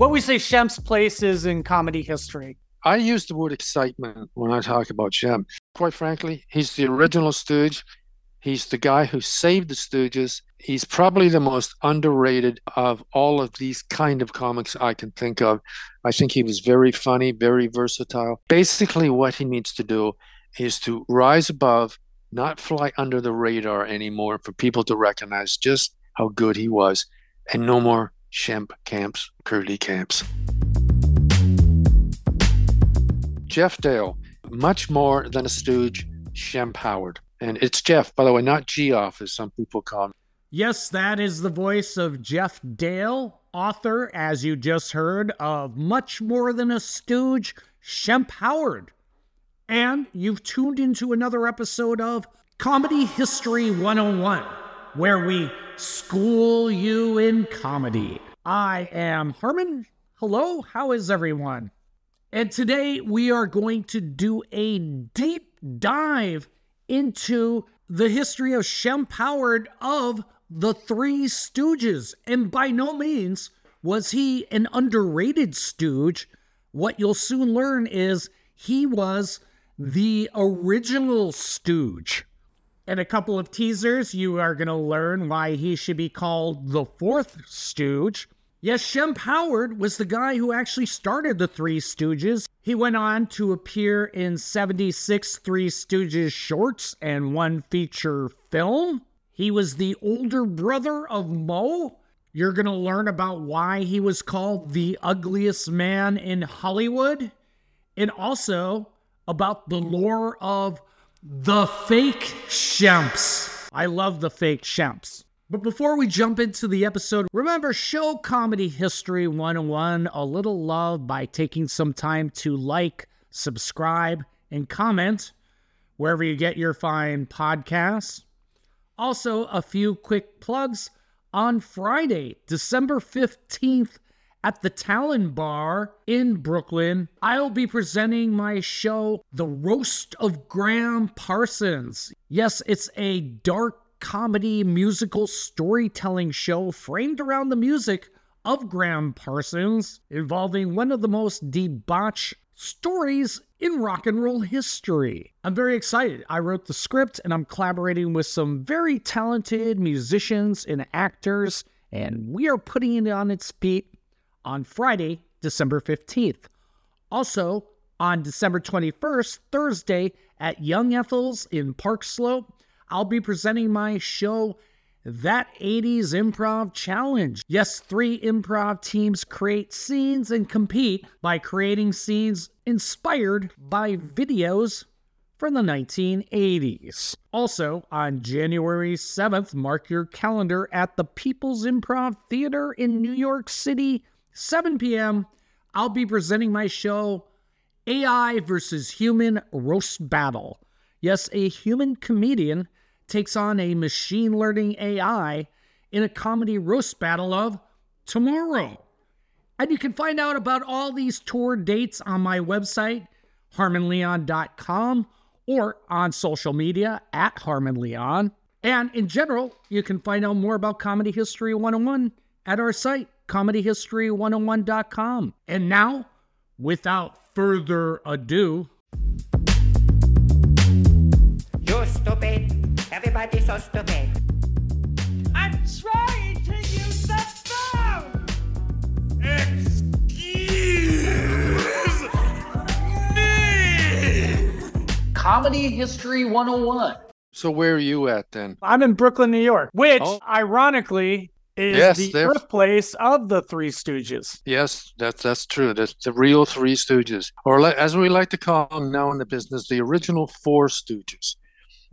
What we say Shemp's place is in comedy history? I use the word excitement when I talk about Shemp. Quite frankly, he's the original Stooge. He's the guy who saved the Stooges. He's probably the most underrated of all of these kind of comics I can think of. I think he was very funny, very versatile. Basically, what he needs to do is to rise above, not fly under the radar anymore for people to recognize just how good he was, and no more Shemp camps, Curly camps. Jeff Dale, much more than a stooge, Shemp Howard. And it's Jeff, by the way, not Geoff, as some people call him. Yes, that is the voice of Jeff Dale, author, as you just heard, of Much More Than a Stooge, Shemp Howard. And you've tuned into another episode of Comedy History 101, where we school you in comedy. I am Harmon. Hello, how is everyone? And today we are going to do a deep dive into the history of Shemp Howard of the Three Stooges. And by no means was he an underrated stooge. What you'll soon learn is he was the original stooge. In a couple of teasers, you are going to learn why he should be called the fourth stooge. Yes, Shemp Howard was the guy who actually started the Three Stooges. He went on to appear in 76 Three Stooges shorts and one feature film. He was the older brother of Moe. You're going to learn about why he was called the ugliest man in Hollywood and also about the lore of the fake Shemps. I love the fake Shemps. But before we jump into the episode, remember show Comedy History 101 a little love by taking some time to like, subscribe, and comment wherever you get your fine podcasts. Also, a few quick plugs. On Friday, December 15th, at the Talon Bar in Brooklyn, I'll be presenting my show, The Roast of Gram Parsons. Yes, it's a dark comedy musical storytelling show framed around the music of Gram Parsons, involving one of the most debauched stories in rock and roll history. I'm very excited. I wrote the script and I'm collaborating with some very talented musicians and actors, and we are putting it on its feet on Friday, December 15th. Also, on December 21st, Thursday, at Young Ethel's in Park Slope, I'll be presenting my show, That 80s Improv Challenge. Yes, three improv teams create scenes and compete by creating scenes inspired by videos from the 1980s. Also, on January 7th, mark your calendar at the People's Improv Theater in New York City 7 p.m., I'll be presenting my show, AI versus Human Roast Battle. Yes, a human comedian takes on a machine learning AI in a comedy roast battle of tomorrow. And you can find out about all these tour dates on my website, harmonleon.com, or on social media at harmonleon. And in general, you can find out more about Comedy History 101 at our site, comedyhistory101.com. And now, without further ado, You're stupid. Everybody's so stupid. I'm trying to use the phone! Excuse me! Comedy History 101. So where are you at then? I'm in Brooklyn, New York, which, Oh. ironically, is Yes, the they're- birthplace of the Three Stooges. Yes, that's that's true. That's the real Three Stooges, or li- as we like to call them now in the business, the original Four Stooges.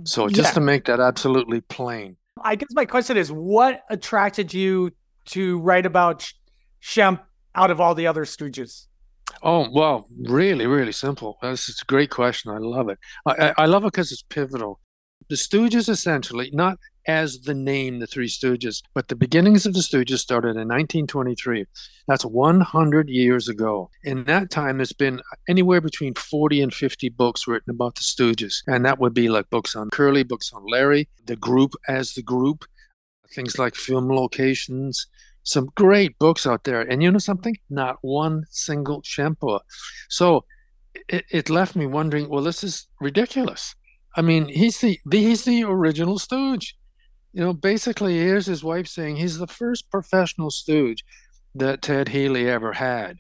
So just Yeah. to make that absolutely plain, I guess my question is what attracted you to write about Shemp out of all the other Stooges? Oh, well, really, really simple. This is a great question. I love it. I, I love it because it's pivotal. The Stooges essentially, not as the name, the Three Stooges, but the beginnings of the Stooges started in 1923. That's 100 years ago. In that time, there's been anywhere between 40 and 50 books written about the Stooges. And that would be like books on Curly, books on Larry, the group as the group, things like film locations, some great books out there. And you know something? Not one single shampoo. So it, it left me wondering, well, this is ridiculous. I mean, he's the, he's the original stooge. You know, basically, here's his wife saying he's the first professional stooge that Ted Healy ever had,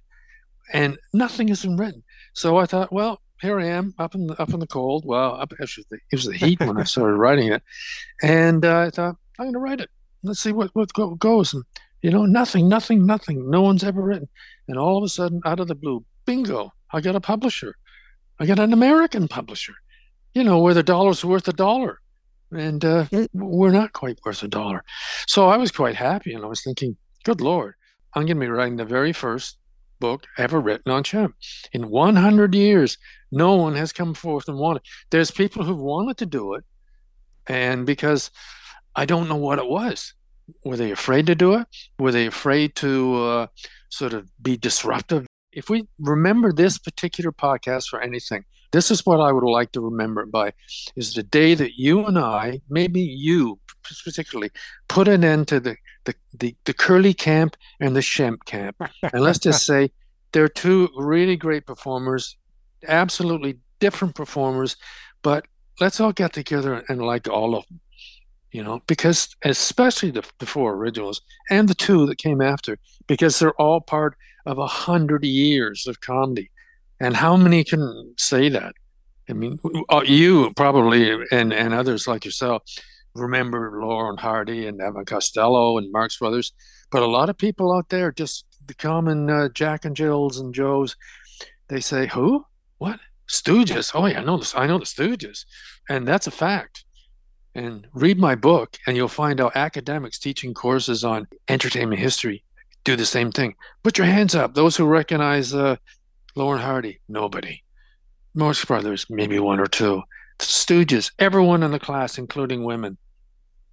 and nothing has been written. So I thought, well, here I am up in the, up in the cold. Well, up, it, was the, it was the heat when I started writing it, and uh, I thought I'm going to write it. Let's see what what goes. And you know, nothing, nothing, nothing. No one's ever written. And all of a sudden, out of the blue, bingo! I got a publisher. I got an American publisher. You know, where the dollar's worth a dollar and uh, we're not quite worth a dollar. So I was quite happy, and I was thinking, good lord, I'm going to be writing the very first book ever written on Shemp. In 100 years, no one has come forth and wanted. There's people who've wanted to do it, and because I don't know what it was. Were they afraid to do it? Were they afraid to uh, sort of be disruptive? If we remember this particular podcast for anything, this is what I would like to remember by is the day that you and I, maybe you particularly, put an end to the, the, the, the Curly camp and the Shemp camp. And let's just say they're two really great performers, absolutely different performers, but let's all get together and like all of them you know, because especially the, the four originals and the two that came after, because they're all part of a hundred years of comedy. And how many can say that? I mean, uh, you probably and, and others like yourself remember Laurel and Hardy and Evan Costello and Marx Brothers, but a lot of people out there, just the common uh, Jack and Jills and Joes, they say, "Who? What? Stooges? Oh yeah, I know this. I know the Stooges," and that's a fact. And read my book, and you'll find out academics teaching courses on entertainment history do the same thing. Put your hands up. Those who recognize uh, Lauren Hardy, nobody. Marx Brothers, maybe one or two. The Stooges, everyone in the class, including women.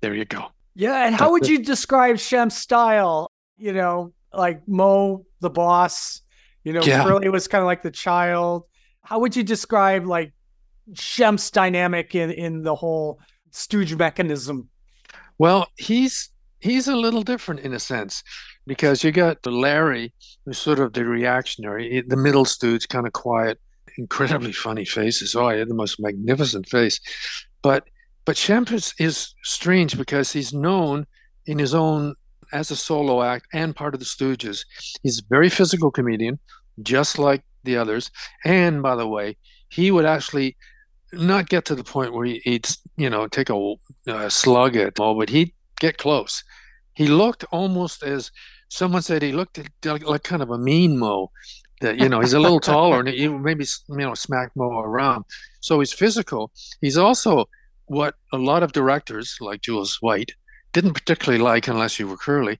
There you go. Yeah, and how would you describe Shemp's style? You know, like Moe, the boss. You know, yeah. Curly was kind of like the child. How would you describe like Shemp's dynamic in in the whole Stooge mechanism? Well, he's he's a little different in a sense because you got Larry, who's sort of the reactionary, the middle stooge, kind of quiet, incredibly funny faces. Oh, he had the most magnificent face. But but Shemp is, is strange because he's known in his own as a solo act and part of the Stooges. He's a very physical comedian, just like the others. And by the way, he would actually not get to the point where he'd you know take a, a slug at all, but he'd get close. He looked almost as someone said he looked like kind of a mean Moe. That you know he's a little taller and he maybe you know smack Moe around. So he's physical. He's also what a lot of directors like Jules White didn't particularly like unless you were curly.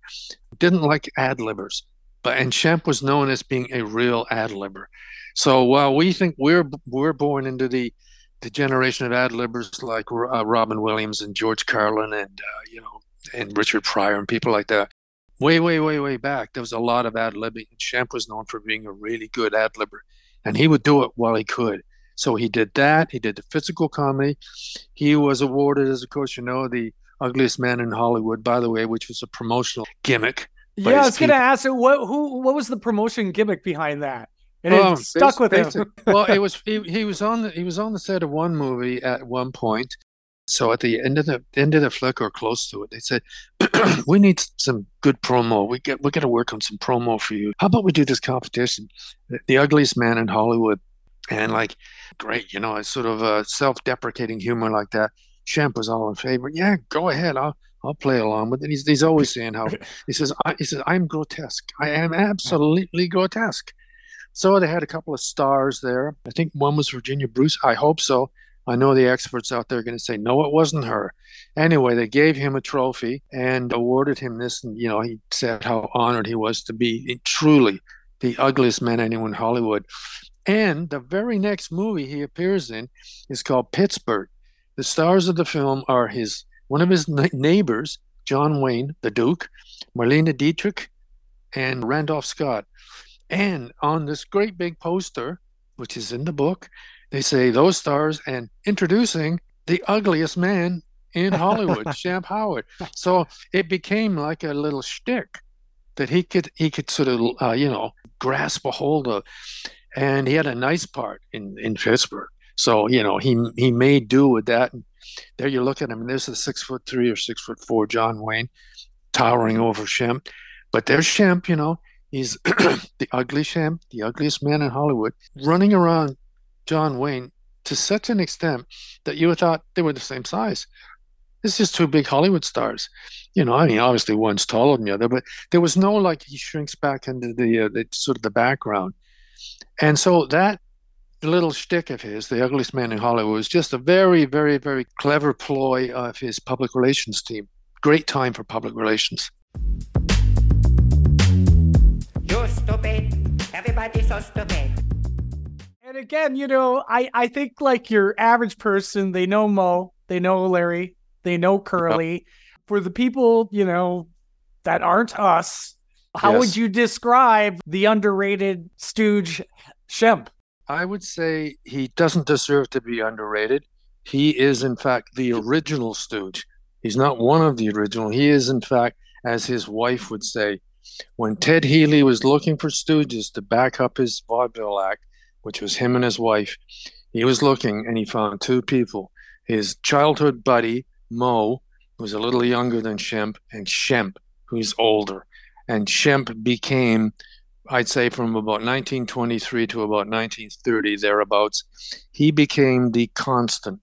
Didn't like ad libbers, but and Shemp was known as being a real ad libber. So while we think we're we're born into the the generation of ad libbers like uh, Robin Williams and George Carlin and uh, you know and Richard Pryor and people like that, way, way, way, way back, there was a lot of ad libbing. Shemp was known for being a really good ad libber, and he would do it while he could. So he did that. He did the physical comedy. He was awarded, as of course you know, the ugliest man in Hollywood, by the way, which was a promotional gimmick. Yeah, I was going to ask what who what was the promotion gimmick behind that? And it um, stuck with him. well, it was he, he was on the he was on the set of one movie at one point, so at the end of the end of the flick or close to it, they said, "We need some good promo. We get we got to work on some promo for you. How about we do this competition, the, the ugliest man in Hollywood?" And like, great, you know, it's sort of a self-deprecating humor like that. Shemp was all in favor. Yeah, go ahead. I'll I'll play along with it. He's he's always saying how he says I, he says I'm grotesque. I am absolutely grotesque. So they had a couple of stars there. I think one was Virginia Bruce. I hope so I know the experts out there are going to say, no, it wasn't her. Anyway, they gave him a trophy and awarded him this. And, you know, he said how honored he was to be eh, truly the ugliest man anyone in Hollywood. And the very next movie he appears in is called Pittsburgh. The stars of the film are his one of his neighbors, John Wayne, the Duke, Marlene Dietrich, and Randolph Scott. And on this great big poster, which is in the book, they say those stars and introducing the ugliest man in Hollywood, Shemp Howard. So it became like a little shtick that he could he could sort of uh, you know grasp a hold of, and he had a nice part in in Pittsburgh. So you know he he made do with that. And there you look at him, and there's a six foot three or six foot four John Wayne, towering over Shemp. But there's Shemp, you know, he's the ugly Shemp, the ugliest man in Hollywood, running around John Wayne to such an extent that you would thought they were the same size. It's just two big Hollywood stars. You know, I mean, obviously one's taller than the other, but there was no like he shrinks back into the, uh, the sort of the background. And so that little shtick of his, the ugliest man in Hollywood, was just a very, very, very clever ploy of his public relations team. Great time for public relations. You're stupid. Everybody's so stupid. And again, you know, I, I think like your average person, they know Moe, they know Larry, they know Curly. Yep. For the people, you know, that aren't us, how yes. would you describe the underrated stooge Shemp? I would say he doesn't deserve to be underrated. He is, in fact, the original stooge. He's not one of the original. He is, in fact, as his wife would say, when Ted Healy was looking for stooges to back up his vaudeville act, which was him and his wife, he was looking and he found two people his childhood buddy, Moe, who's a little younger than Shemp, and Shemp, who's older. And Shemp became, I'd say, from about 1923 to about 1930, thereabouts, he became the constant.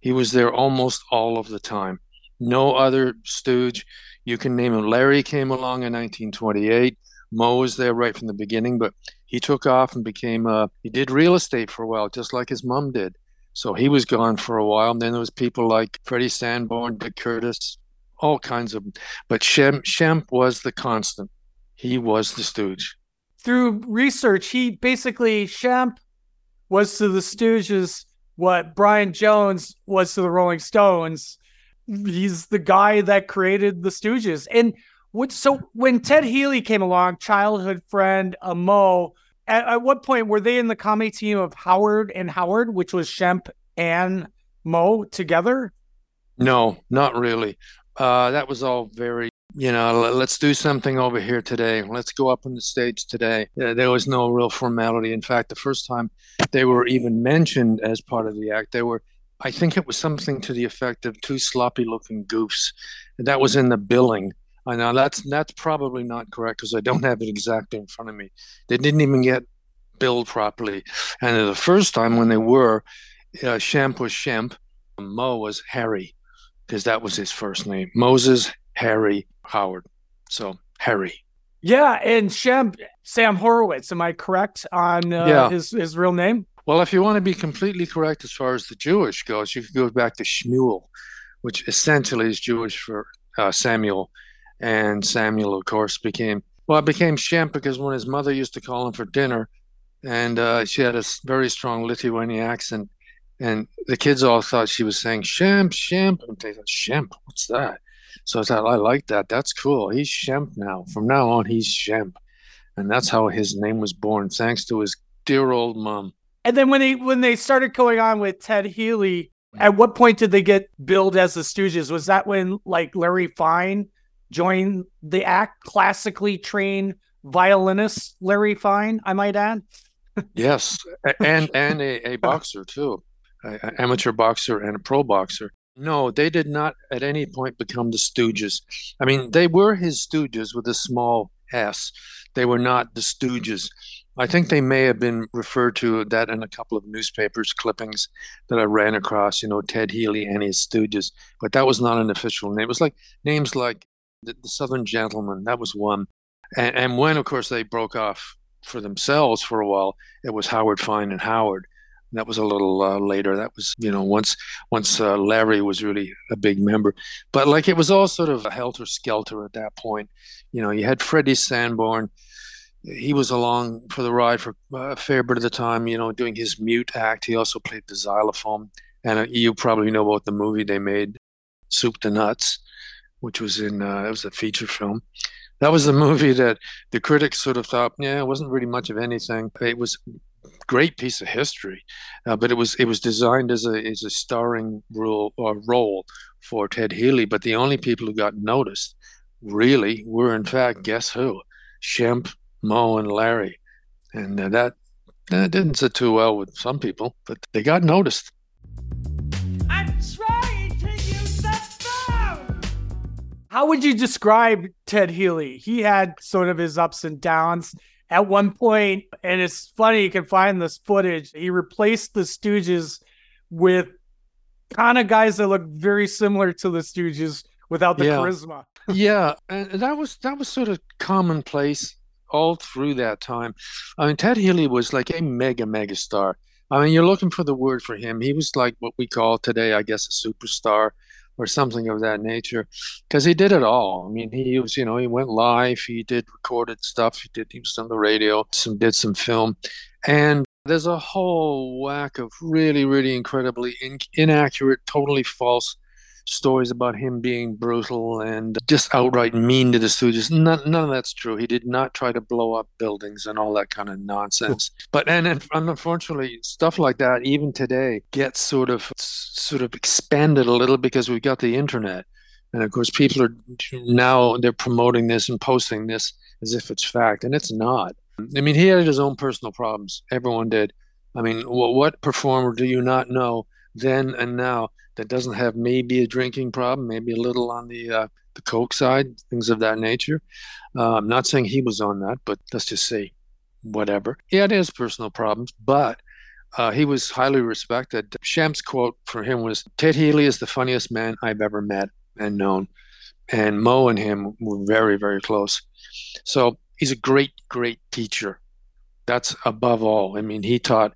He was there almost all of the time. No other stooge. You can name him. Larry came along in 1928. Moe was there right from the beginning, but he took off and became, uh, he did real estate for a while, just like his mom did. So he was gone for a while. And then there was people like Freddie Sanborn, Dick Curtis, all kinds of. But Shemp, Shemp was the constant. He was the Stooge. Through research, he basically Shemp was to the Stooges what Brian Jones was to the Rolling Stones. He's the guy that created the Stooges. And so when Ted Healy came along, childhood friend, a Moe, at, at, what point were they in the comedy team of Howard and Howard, which was Shemp and Moe together? No, not really. Uh, that was all very, you know, let's do something over here today. Let's go up on the stage today. there was no real formality. In fact, the first time they were even mentioned as part of the act, they were, I think it was something to the effect of two sloppy looking goofs. That was in the billing I know that's that's probably not correct because I don't have it exactly in front of me. They didn't even get billed properly, and the first time when they were, uh, Shemp was Shemp, Moe was Harry, because that was his first name. Moses Harry Howard, so Harry. Yeah, and Shemp Sam Horowitz. Am I correct on uh, yeah. his his real name? Well, if you want to be completely correct as far as the Jewish goes, you could go back to Shmuel, which essentially is Jewish for uh, Samuel and Samuel, of course, became well, it became Shemp because when his mother used to call him for dinner, and uh, she had a very strong Lithuanian accent, and the kids all thought she was saying Shemp, Shemp, and they thought Shemp, what's that? So I thought I like that. That's cool. He's Shemp now. From now on, he's Shemp, and that's how his name was born, thanks to his dear old mom. And then when they when they started going on with Ted Healy, at what point did they get billed as the Stooges? Was that when like Larry Fine join the act, classically trained violinist Larry Fine, I might add. yes, and and a, a boxer too, an amateur boxer and a pro boxer. No, they did not at any point become the Stooges. I mean, they were his Stooges with a small s. They were not the Stooges. I think they may have been referred to that in a couple of newspapers clippings that I ran across, you know, Ted Healy and his Stooges, but that was not an official name. It was like names like the, the Southern Gentleman. That was one. And, and when, of course, they broke off for themselves for a while, it was Howard Fine and Howard. That was a little uh, later. That was, you know, once once uh, Larry was really a big member. But like it was all sort of a helter skelter at that point. You know, you had Freddie Sanborn. He was along for the ride for a fair bit of the time, you know, doing his mute act. He also played the xylophone. And uh, you probably know about the movie they made, Soup to Nuts, which was in, uh, it was a feature film that was the movie that the critics sort of thought, yeah, it wasn't really much of anything. It was great piece of history, uh, but it was it was designed as a as a starring role or role for Ted Healy. But the only people who got noticed really were in fact guess who, Shemp, Moe, and Larry, and uh, that that didn't sit too well with some people, but they got noticed. I'm How would you describe Ted Healy? He had sort of his ups and downs at one point, and it's funny, you can find this footage. He replaced the Stooges with kind of guys that look very similar to the Stooges without the Yeah. charisma. yeah, and that was that was sort of commonplace all through that time. I mean, Ted Healy was like a mega mega star. I mean, you're looking for the word for him. He was like what we call today, I guess, a superstar or something of that nature, because he did it all. I mean, he was, you know, he went live, he did recorded stuff, he did, he was on the radio, some did some film, and there's a whole whack of really, really incredibly in, inaccurate, totally false stories about him being brutal and just outright mean to the Stooges. None, none of that's true. He did not try to blow up buildings and all that kind of nonsense. But and, and unfortunately, stuff like that even today gets sort of sort of expanded a little because we've got the internet, and of course people are now they're promoting this and posting this as if it's fact, and it's not. I mean, he had his own personal problems. Everyone did. I mean, what, what performer do you not know then and now that doesn't have maybe a drinking problem, maybe a little on the uh, the coke side, things of that nature. Uh, I'm not saying he was on that, but let's just say whatever. He had his personal problems, but uh, he was highly respected. Shemp's quote for him was, "Ted Healy is the funniest man I've ever met and known," and Moe and him were very, very close. So he's a great, great teacher. That's above all. I mean, he taught.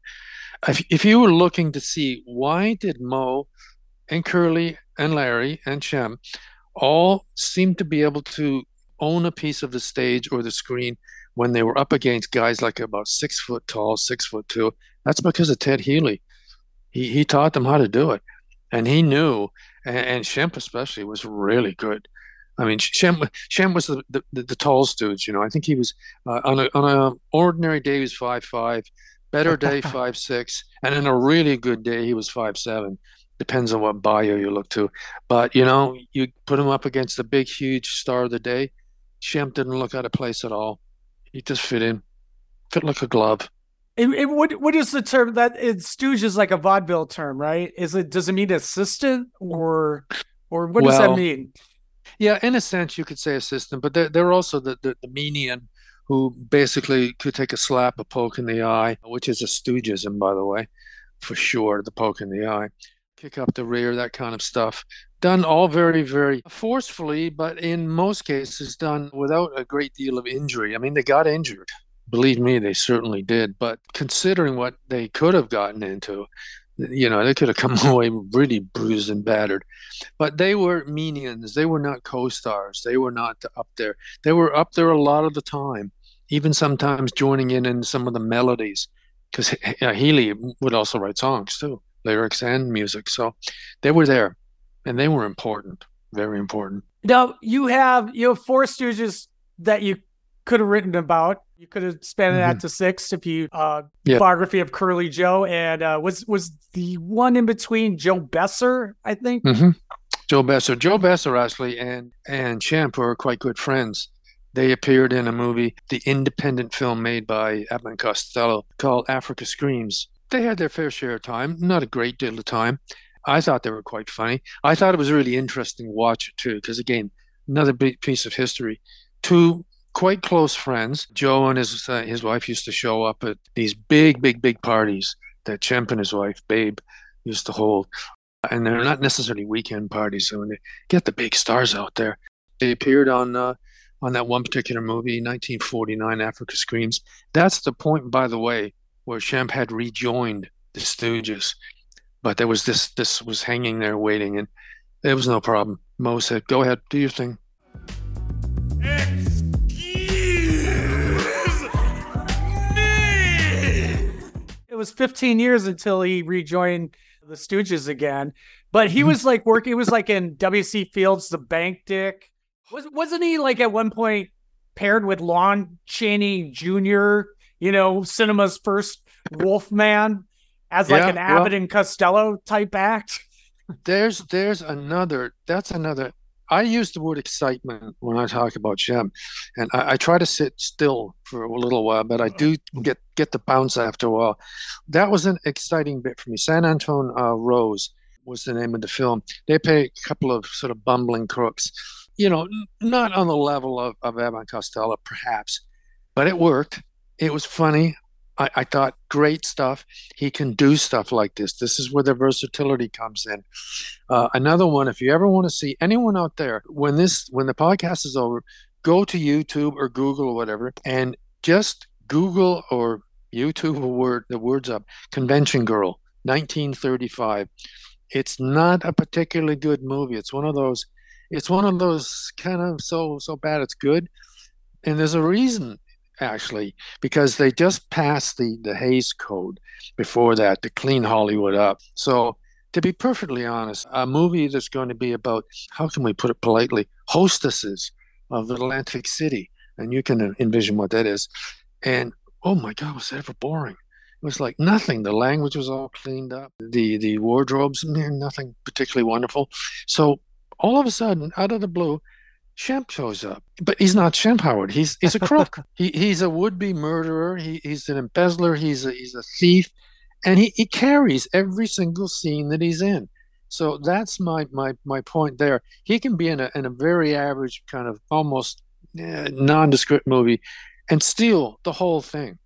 If, if you were looking to see why did Moe and Curly and Larry and Shemp all seem to be able to own a piece of the stage or the screen when they were up against guys like about six foot tall, six foot two. That's because of Ted Healy. He he taught them how to do it, and he knew. And, and Shemp especially was really good. I mean, Shemp Shemp was the, the, the tall stooge. You know, I think he was uh, on a on a ordinary day he was five five, better day five six, and in a really good day he was five seven. Depends on what bio you look to, but you know, you put him up against the big, huge star of the day. Shemp didn't look out of place at all. He just fit in, fit like a glove. It, it, what what is the term that it stooge is like a vaudeville term, right? Is it does it mean assistant or or what does that mean? Yeah, in a sense, you could say assistant, but they're, they're also the, the, the menian who basically could take a slap, a poke in the eye, which is a stoogism, by the way, for sure, the poke in the eye, kick up the rear, that kind of stuff. Done all very, very forcefully, but in most cases done without a great deal of injury. I mean, they got injured. Believe me, they certainly did. But considering what they could have gotten into, you know, they could have come away really bruised and battered. But they were menians. They were not co-stars. They were not up there. They were up there a lot of the time, even sometimes joining in in some of the melodies, because Healy would also write songs too, lyrics and music. So they were there, and they were important, very important. Now you have you have four stooges that you could have written about. You could have expanded that to six if you uh Yeah. biography of Curly Joe and uh was was the one in between Joe Besser, I think. hmm Joe Besser, Joe Besser actually, and and Shemp were quite good friends. They appeared in a movie, the independent film made by Abbott Costello called Africa Screams. They had their fair share of time, not a great deal of time. I thought they were quite funny. I thought it was a really interesting watch too, because again, another big piece of history. Two quite close friends, Joe and his uh, his wife used to show up at these big, big, big parties that Shemp and his wife, Babe, used to hold and they're not necessarily weekend parties. So when they get the big stars out there, they appeared on uh, on that one particular movie, 1949, Africa Screams. That's the point, by the way, where Shemp had rejoined the Stooges. But there was this this was hanging there waiting, and it was no problem. Moe said, "Go ahead, do your thing." It was 15 years until he rejoined the Stooges again. But he was like working. He was like in W.C. Fields, The Bank Dick. Was wasn't he like at one point paired with Lon Chaney Jr. You know, cinema's first Wolfman as like Yeah, an Abbott well- and Costello type act. There's there's another. That's another. I use the word excitement when I talk about Shemp, and I, I try to sit still for a little while, but I do get get the bounce after a while. That was an exciting bit for me. San Antone uh, Rose was the name of the film. They play a couple of sort of bumbling crooks, you know, n- not on the level of of Abbott and Costello, perhaps, but it worked. It was funny. I, I thought great stuff. He can do stuff like this. This is where the versatility comes in. Uh, another one, if you ever want to see anyone out there, when this when the podcast is over, go to YouTube or Google or whatever, and just Google or YouTube a word the words up. Convention Girl, 1935. It's not a particularly good movie. It's one of those. It's one of those kind of so so bad it's good, and there's a reason actually because they just passed the the Hays Code before that to clean Hollywood up. So to be perfectly honest, a movie that's going to be about how can we put it politely, hostesses of Atlantic City, and you can envision what that is. And oh my God, was that ever boring? It was like nothing. The language was all cleaned up. The the wardrobes, nothing particularly wonderful. So all of a sudden, out of the blue, Shemp shows up. But he's not Shemp Howard. He's he's a crook. he he's a would-be murderer. He, he's an embezzler. He's a he's a thief, and he, he carries every single scene that he's in. So that's my my my point there. He can be in a in a very average kind of almost eh, nondescript movie, and steal the whole thing.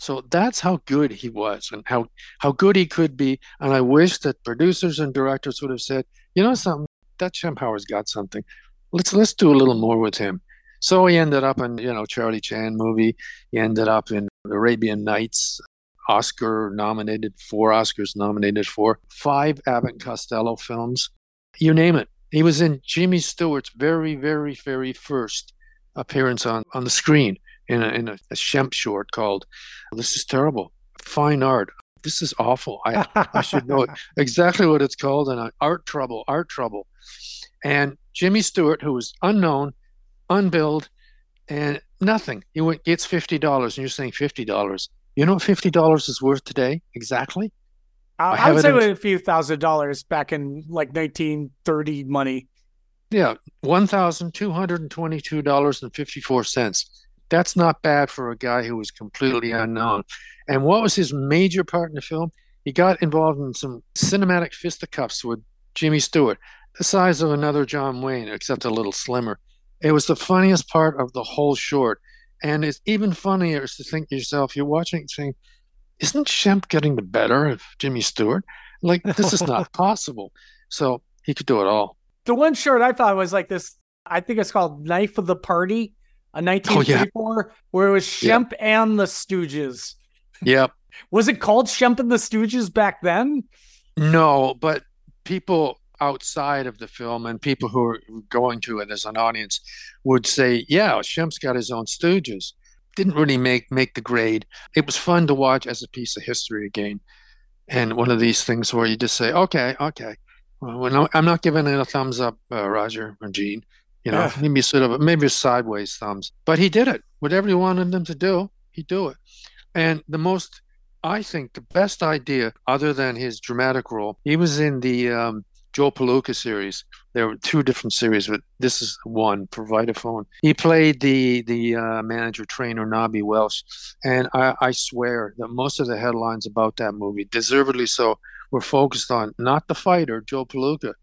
So that's how good he was, and how how good he could be. And I wish that producers and directors would have said, you know something, that Shemp Howard's got something let's let's do a little more with him. So he ended up in you know Charlie Chan movie. He ended up in Arabian Nights, Oscar nominated, four Oscars nominated for, five Abbott and Costello films, you name it. He was in Jimmy Stewart's very very very first appearance on on the screen in a, in a, a Shemp short called "This is Terrible." Fine art. This is awful. I I should know exactly what it's called. And art trouble, art trouble. And Jimmy Stewart, who was unknown, unbilled, and nothing. He went gets fifty dollars, and you're saying fifty dollars. You know what fifty dollars is worth today? Exactly. Uh, I, I I would say in- with a few thousand dollars back in like 1930 money. Yeah, one thousand two hundred and twenty-two dollars and fifty-four cents. That's not bad for a guy who was completely unknown. And what was his major part in the film? He got involved in some cinematic fisticuffs with Jimmy Stewart, the size of another John Wayne, except a little slimmer. It was the funniest part of the whole short. And it's even funnier is to think to yourself, you're watching it saying, isn't Shemp getting the better of Jimmy Stewart? Like, this is not possible. So he could do it all. The one short I thought was like this. I think it's called Knife of the Party, a 1934, where it was Yeah. Shemp and the Stooges. Yep. Was it called Shemp and the Stooges back then? No, but people outside of the film and people who are going to it as an audience would say, "Yeah, Shemp's got his own Stooges." Didn't really make make the grade. It was fun to watch as a piece of history again, and one of these things where you just say, "Okay, okay." Well, I'm not giving it a thumbs up, uh, Roger or Gene. You know, Yeah. maybe sort of maybe a sideways thumbs, but he did it. Whatever he wanted them to do, he do it. And the most I think the best idea, other than his dramatic role, he was in the um, Joe Palooka series. There were two different series, but this is one for Vitaphone. He played the the uh, manager trainer Knobby Walsh, and I, I swear that most of the headlines about that movie, deservedly so, were focused on not the fighter Joe Palooka,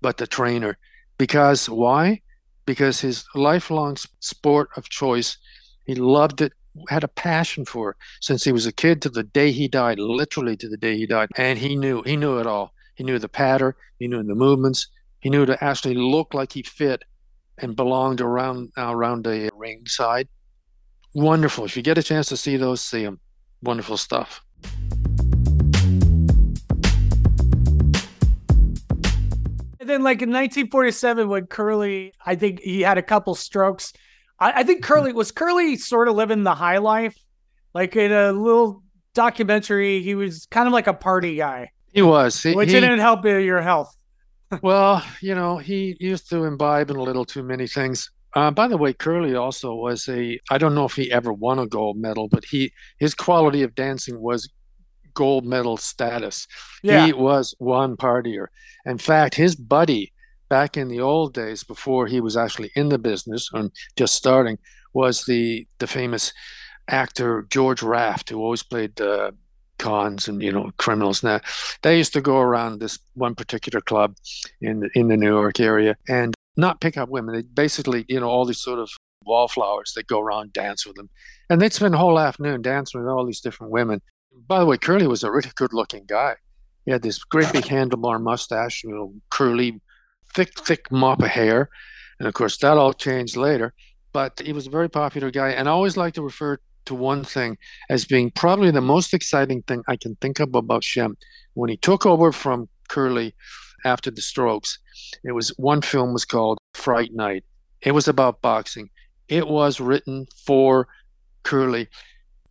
but the trainer. Because why? Because his lifelong sport of choice, he loved it had a passion for since he was a kid to the day he died, literally to the day he died. And he knew he knew it all. He knew the pattern. He knew the movements. He knew to actually look like he fit and belonged around uh, around the ringside. Wonderful. If you get a chance to see those, see them. Wonderful stuff. And then, like in 1947, when Curly, I think he had a couple strokes. I, I think Curly mm-hmm. was Curly sort of living the high life. Like in a little documentary, he was kind of like a party guy he was. He, which he- didn't help your health. well, you know, he used to imbibe in a little too many things. Uh, by the way, Curly also was a, I don't know if he ever won a gold medal, but he his quality of dancing was gold medal status. Yeah. He was one partier. In fact, his buddy back in the old days before he was actually in the business and just starting was the the famous actor George Raft, who always played uh, cons and you know criminals. Now they used to go around this one particular club in the, in the New York area and not pick up women. They basically you know all these sort of wallflowers that go around dance with them, and they'd spend the whole afternoon dancing with all these different women. By the way, Curly was a really good looking guy. He had this great big handlebar mustache, you know, curly, thick, thick mop of hair. And of course, that all changed later. But he was a very popular guy. And I always like to refer to one thing as being probably the most exciting thing I can think of about Shemp. When he took over from Curly after the strokes, it was one film was called Fright Night. It was about boxing. It was written for Curly,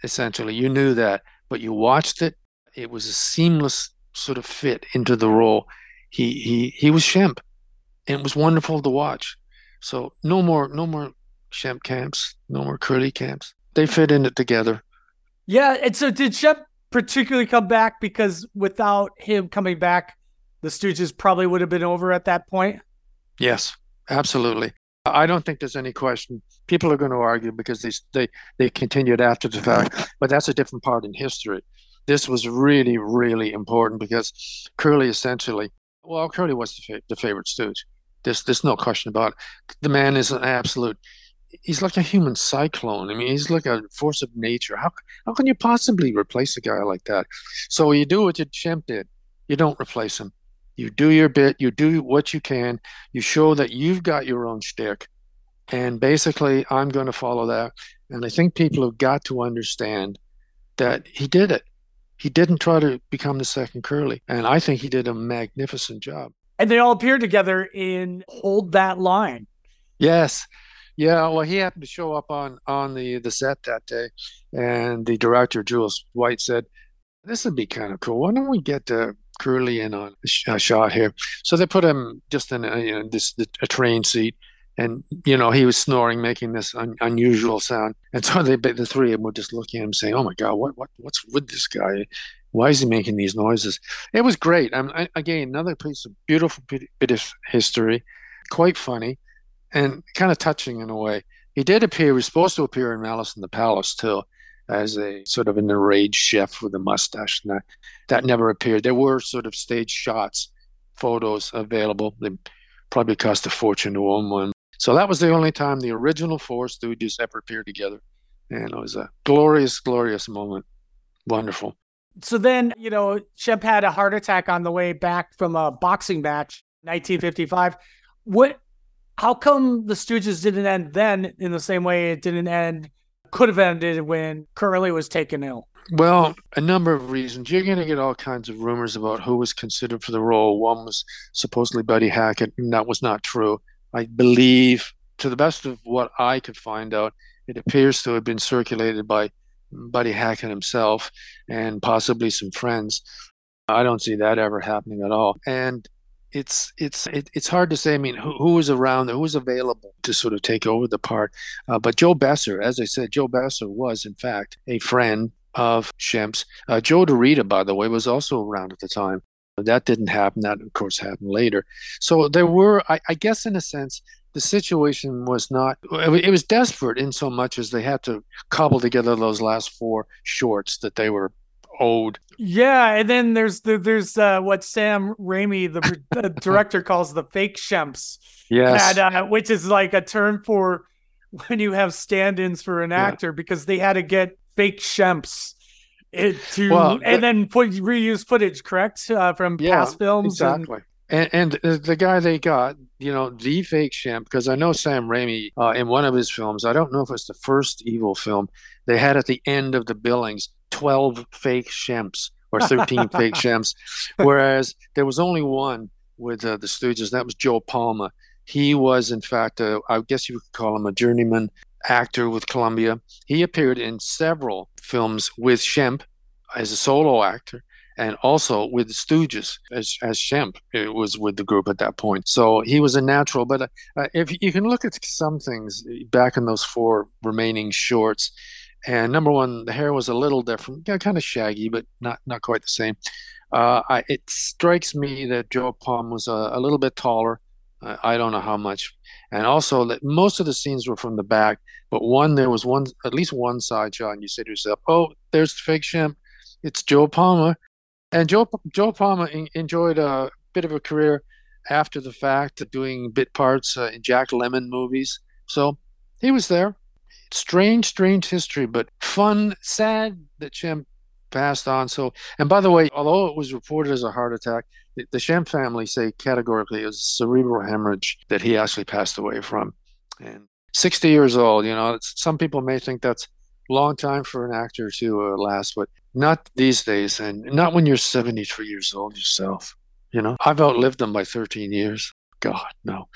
essentially. You knew that, but you watched it. It was a seamless sort of fit into the role. He he he was Shemp, and it was wonderful to watch. So no more no more Shemp camps, no more Curly camps. They fit in it together. Yeah. And so did Shemp particularly come back because without him coming back, the Stooges probably would have been over at that point? Yes, absolutely. I don't think there's any question. People are going to argue because they they they continued after the fact, but that's a different part in history. This was really really important because Curly essentially, well, Curly was the, fa- the favorite stooge. There's there's no question about it. The man is an absolute. He's like a human cyclone. I mean, he's like a force of nature. How how can you possibly replace a guy like that? So you do what your champ did. You don't replace him. You do your bit. You do what you can you show that you've got your own shtick. And basically, I'm going to follow that. And I think people have got to understand that he did it. He didn't try to become the second Curly. And I think he did a magnificent job. And they all appeared together in Hold That Lion. Yes. Yeah, well, he happened to show up on on the the set that day, and the director Jules White said, "This would be kind of cool. Why don't we get uh, Curly in on a, sh- a shot here?" So they put him just in a, you know, this a train seat, and you know he was snoring, making this un, unusual sound, and so they the three of them were just looking at him, saying, "Oh my God, what what what's with this guy? Why is he making these noises?" It was great. Mean, I, again, another piece of beautiful bit of history, quite funny and kind of touching in a way. He did appear, he was supposed to appear in Malice in the Palace too, as a sort of an enraged chef with a mustache. And that, that never appeared. There were sort of stage shots, photos available. They probably cost a fortune to own one. So that was the only time the original four Stooges ever appeared together. And it was a glorious, glorious moment. Wonderful. So then, you know, Shemp had a heart attack on the way back from a boxing match, 1955. What? How come the Stooges didn't end then in the same way it didn't end? Could have ended when Curly was taken ill. Well, a number of reasons. You're going to get all kinds of rumors about who was considered for the role. One was supposedly Buddy Hackett, and that was not true. I believe, to the best of what I could find out, it appears to have been circulated by Buddy Hackett himself and possibly some friends. I don't see that ever happening at all. And it's it's it, it's hard to say. I mean, who, who was around, who was available to sort of take over the part? Uh, but Joe Besser, as I said, Joe Besser was in fact a friend of Shemp's. Uh, Joe DeRita, by the way, was also around at the time. That didn't happen. That, of course, happened later. So there were, I, I guess, in a sense, the situation was not, it was desperate in so much as they had to cobble together those last four shorts that they were owed. Yeah, and then there's the, there's uh, what Sam Raimi, the, the director, calls the fake shemps, Yes. and, uh, which is like a term for when you have stand-ins for an Yeah. actor because they had to get fake shemps it, to Well, and then put reuse footage, correct, uh, from Yeah, past films. Exactly. And, and uh, the guy they got, you know, the fake Shemp, because I know Sam Raimi uh, in one of his films, I don't know if it's the first evil film, they had at the end of the billings 12 fake Shemps or 13 fake Shemps, whereas there was only one with uh, the Stooges. That was Joe Palma. He was, in fact, a, I guess you could call him a journeyman actor with Columbia. He appeared in several films with Shemp as a solo actor and also with the Stooges as, as Shemp it was with the group at that point. So he was a natural. But uh, if you can look at some things back in those four remaining shorts, and number one, the hair was a little different, yeah, kind of shaggy, but not not quite the same. Uh, I, it strikes me that Joe Palma was a, a little bit taller. Uh, I don't know how much, and also that most of the scenes were from the back, but one there was one at least one side shot, and you said to yourself, "Oh, there's the fake Shemp. It's Joe Palma." And Joe Joe Palma in, enjoyed a bit of a career after the fact, doing bit parts uh, in Jack Lemmon movies. So he was there. Strange, strange history, but fun. Sad that Shemp passed on. So, and by the way, although it was reported as a heart attack, the, Shemp family say categorically it was a cerebral hemorrhage that he actually passed away from. And 60 years old, you know, some people may think that's a long time for an actor to uh, last, but not these days, and not when you're 73 years old yourself. You know, I've outlived them by 13 years. God, no.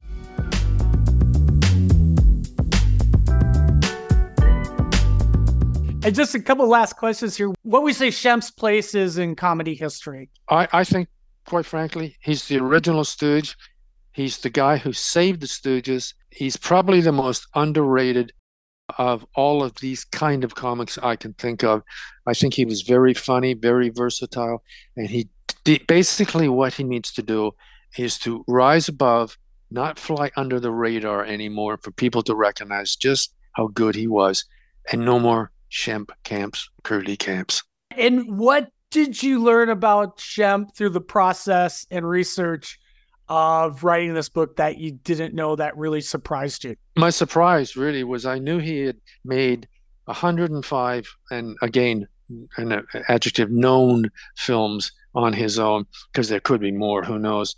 And just a couple last questions here. What we say Shemp's place is in comedy history? I, I think, quite frankly, he's the original Stooge. He's the guy who saved the Stooges. He's probably the most underrated of all of these kind of comics I can think of. I think he was very funny, very versatile, and he basically what he needs to do is to rise above, not fly under the radar anymore, for people to recognize just how good he was, and no more Shemp camps, curly camps. And what did you learn about Shemp through the process and research of writing this book that you didn't know that really surprised you? My surprise really was I knew he had made 105 and again an adjective known films on his own because there could be more who knows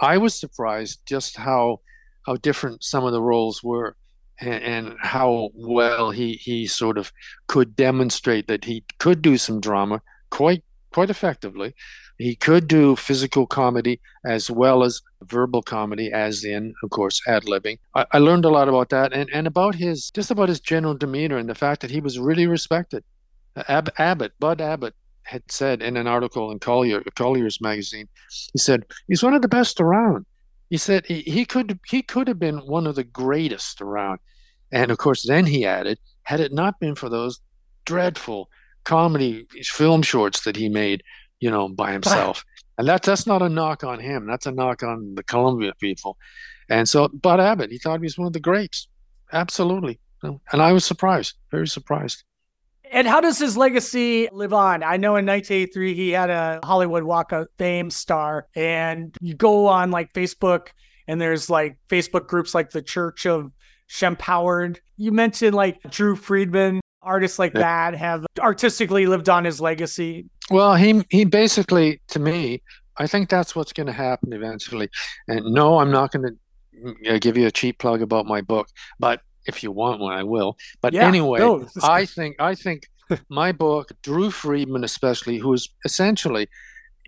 i was surprised just how how different some of the roles were and, and how well he he sort of could demonstrate that he could do some drama quite quite effectively he could do physical comedy as well as verbal comedy, as in, of course, ad libbing. I, I, learned a lot about that and, and about his just about his general demeanor and the fact that he was really respected. Uh, Ab- Abbott, Bud Abbott, had said in an article in Collier, Collier's magazine, he said he's one of the best around. He said he, he could he could have been one of the greatest around. And of course, then he added, had it not been for those dreadful comedy film shorts that he made you know, by himself. and that's that's not a knock on him. That's a knock on the Columbia people. And so Bud Abbott, he thought he was one of the greats. Absolutely. And I was surprised, very surprised. And how does his legacy live on? I know in 1983 he had a Hollywood Walk of Fame star, and you go on like Facebook, and there's like Facebook groups like the Church of Shemp Howard. You mentioned like Drew Friedman artists like that have artistically lived on his legacy? Well, he he basically to me, I think that's what's going to happen eventually. And no, I'm not going to uh, give you a cheap plug about my book, but if you want one, I will. But yeah, anyway, no, I think I think my book, Drew Friedman, especially, who's essentially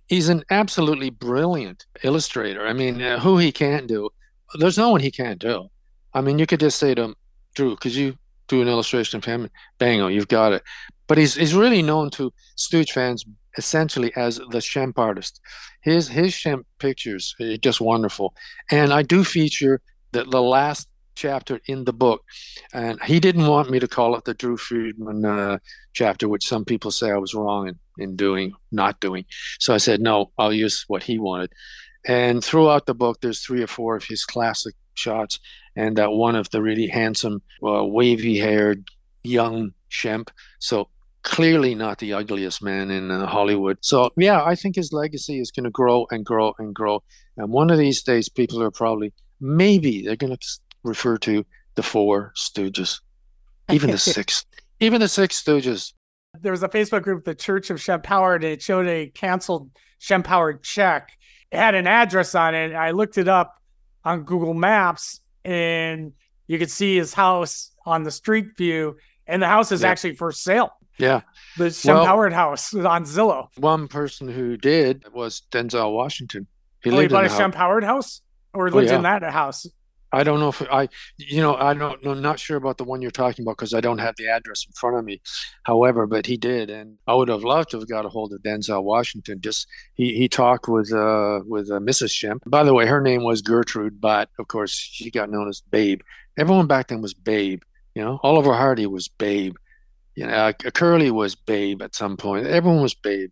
he's an absolutely brilliant illustrator. I mean, uh, who he can't do, there's no one he can't do. I mean, you could just say to him, Drew, because you do an illustration of him, bango, you've got it. But he's he's really known to Stooge fans essentially as the Shemp artist. His his Shemp pictures are just wonderful, and I do feature the the last chapter in the book, and he didn't want me to call it the Drew Friedman uh, chapter, which some people say I was wrong in, in doing, not doing. So I said no, I'll use what he wanted. And throughout the book, there's three or four of his classic shots, and that one of the really handsome, uh, wavy haired young Shemp. So clearly not the ugliest man in uh, Hollywood. So yeah, I think his legacy is going to grow and grow and grow. And one of these days, people are probably maybe they're going to refer to the four Stooges, even the six, even the six Stooges. There was a Facebook group, the Church of Shemp Howard, and it showed a canceled Shemp Howard check. It had an address on it. I looked it up on Google Maps, and you could see his house on the street view, and the house is yeah. actually for sale. Yeah. The Shemp well, Howard house on Zillow. One person who did was Denzel Washington. He oh, he lived in bought a house. Howard house, or Oh, lived in that house. I don't know if I, you know, I don't know, not sure about the one you're talking about because I don't have the address in front of me. However, but he did, and I would have loved to have got a hold of Denzel Washington. Just he he talked with uh with uh, Mrs. Shemp. By the way, her name was Gertrude, but of course she got known as Babe. Everyone back then was Babe. You know, Oliver Hardy was Babe. You know, uh, Curly was Babe at some point. Everyone was Babe.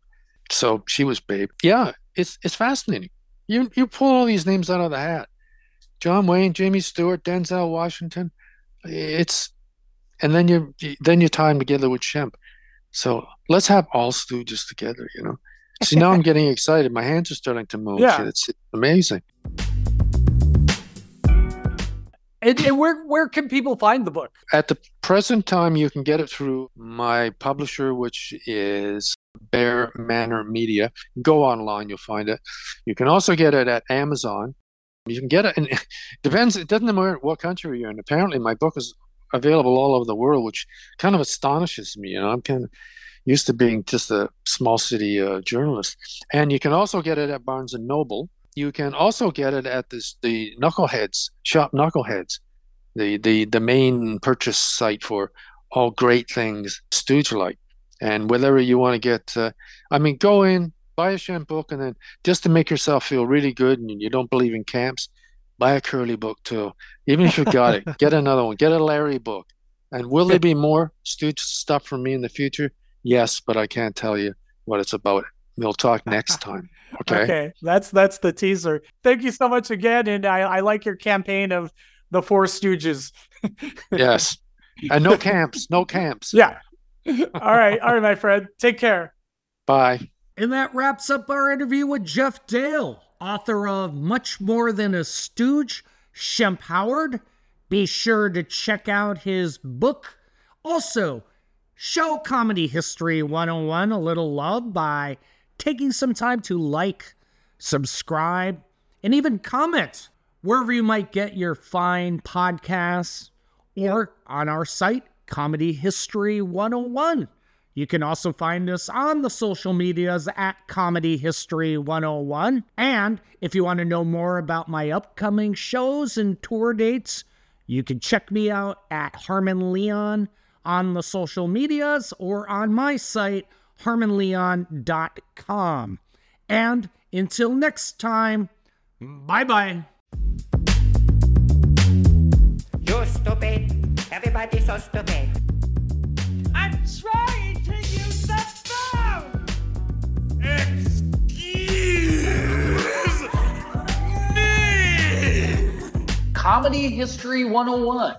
So she was Babe. Yeah, it's it's fascinating. You you pull all these names out of the hat. John Wayne, Jimmy Stewart, Denzel Washington. It's and then you then you tie them together with Shemp. So let's have all Stooges together, you know. See now I'm getting excited. My hands are starting to move. Yeah. It's amazing. And, and where where can people find the book? At the present time, you can get it through my publisher, which is Bear Manor Media. Go online, you'll find it. You can also get it at Amazon. You can get it, and it depends. It doesn't matter what country you're in. Apparently, my book is available all over the world, which kind of astonishes me. You know, I'm kind of used to being just a small city uh, journalist. And you can also get it at Barnes and Noble. You can also get it at this the Knuckleheads shop. Knuckleheads, the the the main purchase site for all great things Stooge like. And whatever you want to get, uh, I mean, go in, buy a Shemp book, and then just to make yourself feel really good, and you don't believe in camps, buy a Curly book too. Even if you got it, get another one. Get a Larry book. And will there be more Stooge stuff from me in the future? Yes, but I can't tell you what it's about. We'll talk next time. Okay. Okay, that's that's the teaser. Thank you so much again, and I, I like your campaign of the Four Stooges. Yes. And no camps. No camps. Yeah. all right, all right, my friend. Take care. Bye. And that wraps up our interview with Geoff Dale, author of Much More Than a Stooge, Shemp Howard. Be sure to check out his book. Also, show Comedy History 101 a little love by taking some time to like, subscribe, and even comment wherever you might get your fine podcasts or on our site, Comedy History 101. You can also find us on the social medias at Comedy History 101. And if you want to know more about my upcoming shows and tour dates, you can check me out at Harmon Leon on the social medias or on my site, harmonleon.com. And until next time, bye bye. You're stupid. Everybody so stupid. I'm trying Comedy History 101.